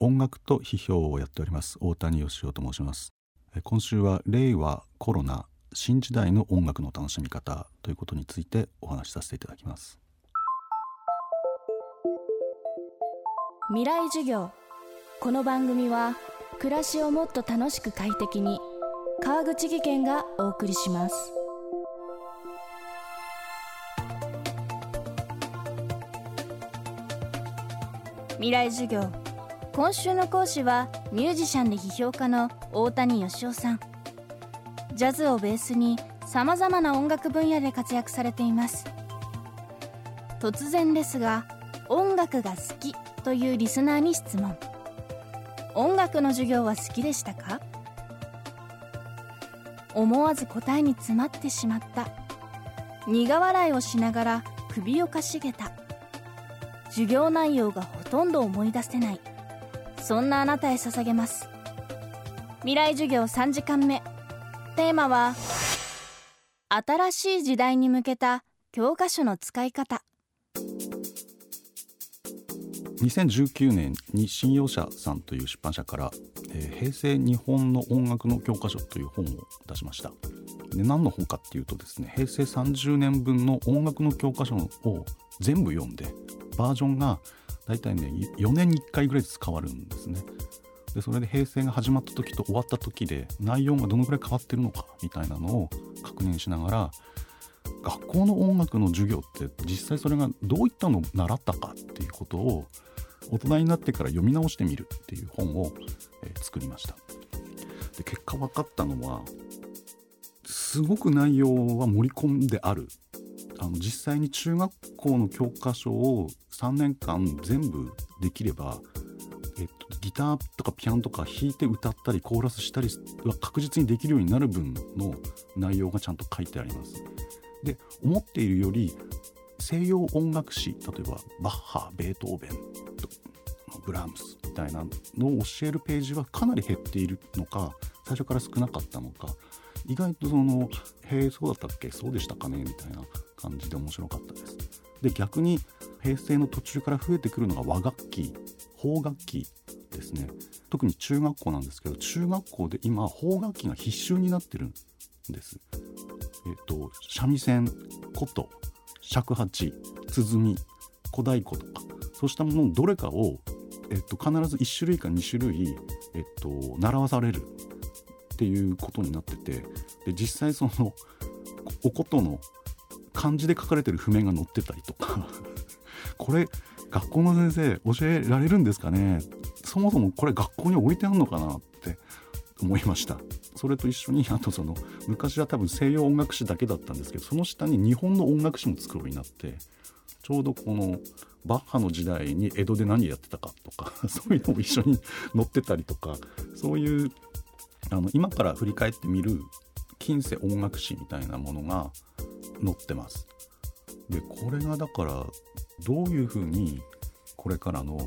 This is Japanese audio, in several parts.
音楽と批評をやっております。大谷義雄と申します。今週は令和コロナ新時代の音楽の楽しみ方ということについてお話しさせていただきます。未来授業。この番組は暮らしをもっと楽しく快適に川口義賢がお送りします。未来授業。今週の講師はミュージシャンで批評家の大谷義雄さん。ジャズをベースにさまざまな音楽分野で活躍されています。突然ですが音楽が好きというリスナーに質問。音楽の授業は好きでしたか？思わず答えに詰まってしまった。苦笑いをしながら首をかしげた。授業内容がほとんど思い出せない。そんなあなたへ捧げます。未来授業3時間目。テーマは新しい時代に向けた教科書の使い方。2019年に新陽社さんという出版社から「えー、平成日本の音楽の教科書」という本を出しました。で何の本かっていうとですね平成30年分の音楽の教科書を全部読んでバージョンが大体ね4年に1回ぐらいずつ変わるんですね。でそれで平成が始まった時と終わった時で内容がどのぐらい変わってるのかみたいなのを確認しながら学校の音楽の授業って実際それがどういったのを習ったかっていうことを大人になってから読み直してみるっていう本を、え、作りました。で結果分かったのはすごく内容は盛り込んであるあの実際に中学校の教科書を3年間全部できれば、えっと、ギターとかピアノとか弾いて歌ったりコーラスしたりは確実にできるようになる分の内容がちゃんと書いてあります。で思っているより西洋音楽史例えばバッハベートーベンブラームスみたいなのを教えるページはかなり減っているのか最初から少なかったのか意外とその「へえそうだったっけ？そうでしたかね」みたいな感じで面白かったです。で逆に平成の途中から増えてくるのが和楽器邦楽器ですね特に中学校なんですけど中学校で今邦楽器が必修になってるんです。えっ、と三味線琴尺八鼓小太鼓とかそうしたもののどれかを、えっと、必ず1種類か2種類、えっと、習わされるっていうことになっててで実際そのお琴の漢字で書かれてる譜面が載ってたりとか。これ学校の先生教えられるんですかね？そもそもこれ学校に置いてあるのかなって思いました。それと一緒にあとその昔は多分西洋音楽史だけだったんですけどその下に日本の音楽史も作ろうになってちょうどこのバッハの時代に江戸で何やってたかとか そういうのも一緒に載ってたりとかそういうあの今から振り返ってみる近世音楽史みたいなものが載ってます。でこれがだからどういうふうにこれからの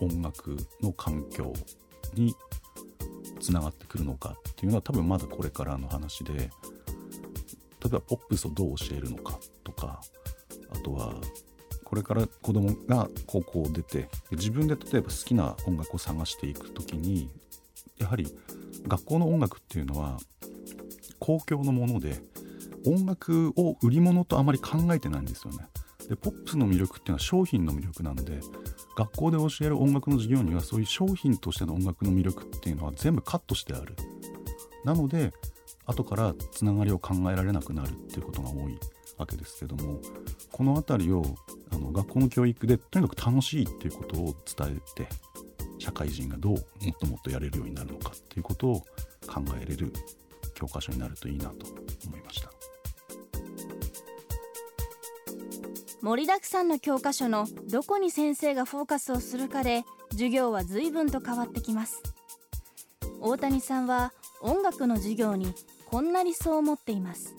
音楽の環境につながってくるのかっていうのは多分まだこれからの話で例えばポップスをどう教えるのかとかあとはこれから子供が高校を出て自分で例えば好きな音楽を探していく時にやはり学校の音楽っていうのは公共のもので音楽を売り物とあまり考えてないんですよね。でポップスの魅力っていうのは商品の魅力なんで学校で教える音楽の授業にはそういう商品としての音楽の魅力っていうのは全部カットしてある。なので後からつながりを考えられなくなるっていうことが多いわけですけどもこの辺りをあの学校の教育でとにかく楽しいっていうことを伝えて社会人がどうもっともっとやれるようになるのかっていうことを考えれる教科書になるといいなと思いました盛りだくさんの教科書のどこに先生がフォーカスをするかで授業は随分と変わってきます。大谷さんは音楽の授業にこんな理想を持っています。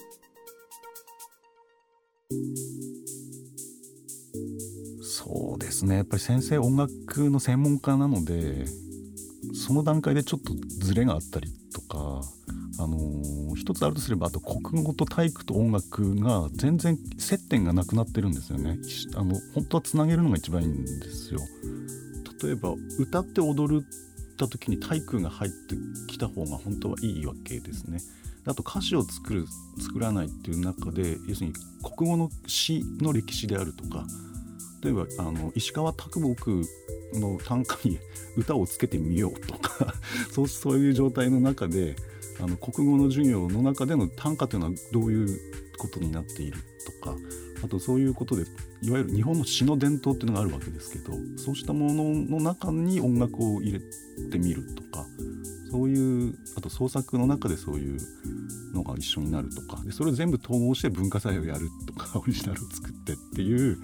そうですね。やっぱり先生音楽の専門家なのでその段階でちょっとズレがあったりとかあのー、一つあるとすればあと国語と体育と音楽が全然接点がなくなってるんですよねあの本当はつなげるのが一番いいんですよ例えば歌って踊るた時に体育が入ってきた方が本当はいいわけですね。あと歌詞を作る作らないっていう中で要するに国語の詩の歴史であるとか例えばあの石川啄木の短歌に歌をつけてみようとか そうそういう状態の中であの国語の授業の中での短歌というのはどういうことになっているとかあとそういうことでいわゆる日本の詩の伝統っていうのがあるわけですけどそうしたものの中に音楽を入れてみるとかそういうあと創作の中でそういうのが一緒になるとかでそれを全部統合して文化祭をやるとかオリジナルを作ってっていう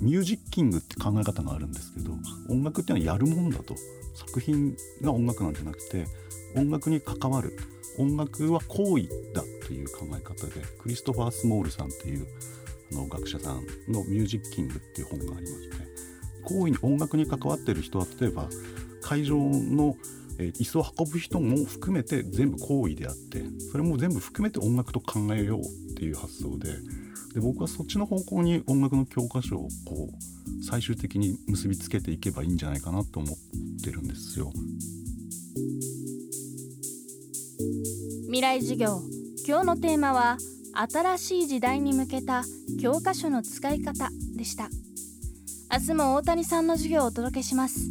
ミュージッキングって考え方があるんですけど音楽っていうのはやるもんだと。作品が音楽なんじゃなくて音楽に関わる。音楽は行為だという考え方でクリストファー・スモールさんというあの学者さんの「ミュージッキング」っていう本がありまして行為に音楽に関わってる人は例えば会場のえ椅子を運ぶ人も含めて全部行為であってそれも全部含めて音楽と考えようっていう発想でで僕はそっちの方向に音楽の教科書をこう最終的に結びつけていけばいいんじゃないかなと思ってるんですよ。未来授業今日のテーマは新しい時代に向けた教科書の使い方でした明日も大谷さんの授業をお届けします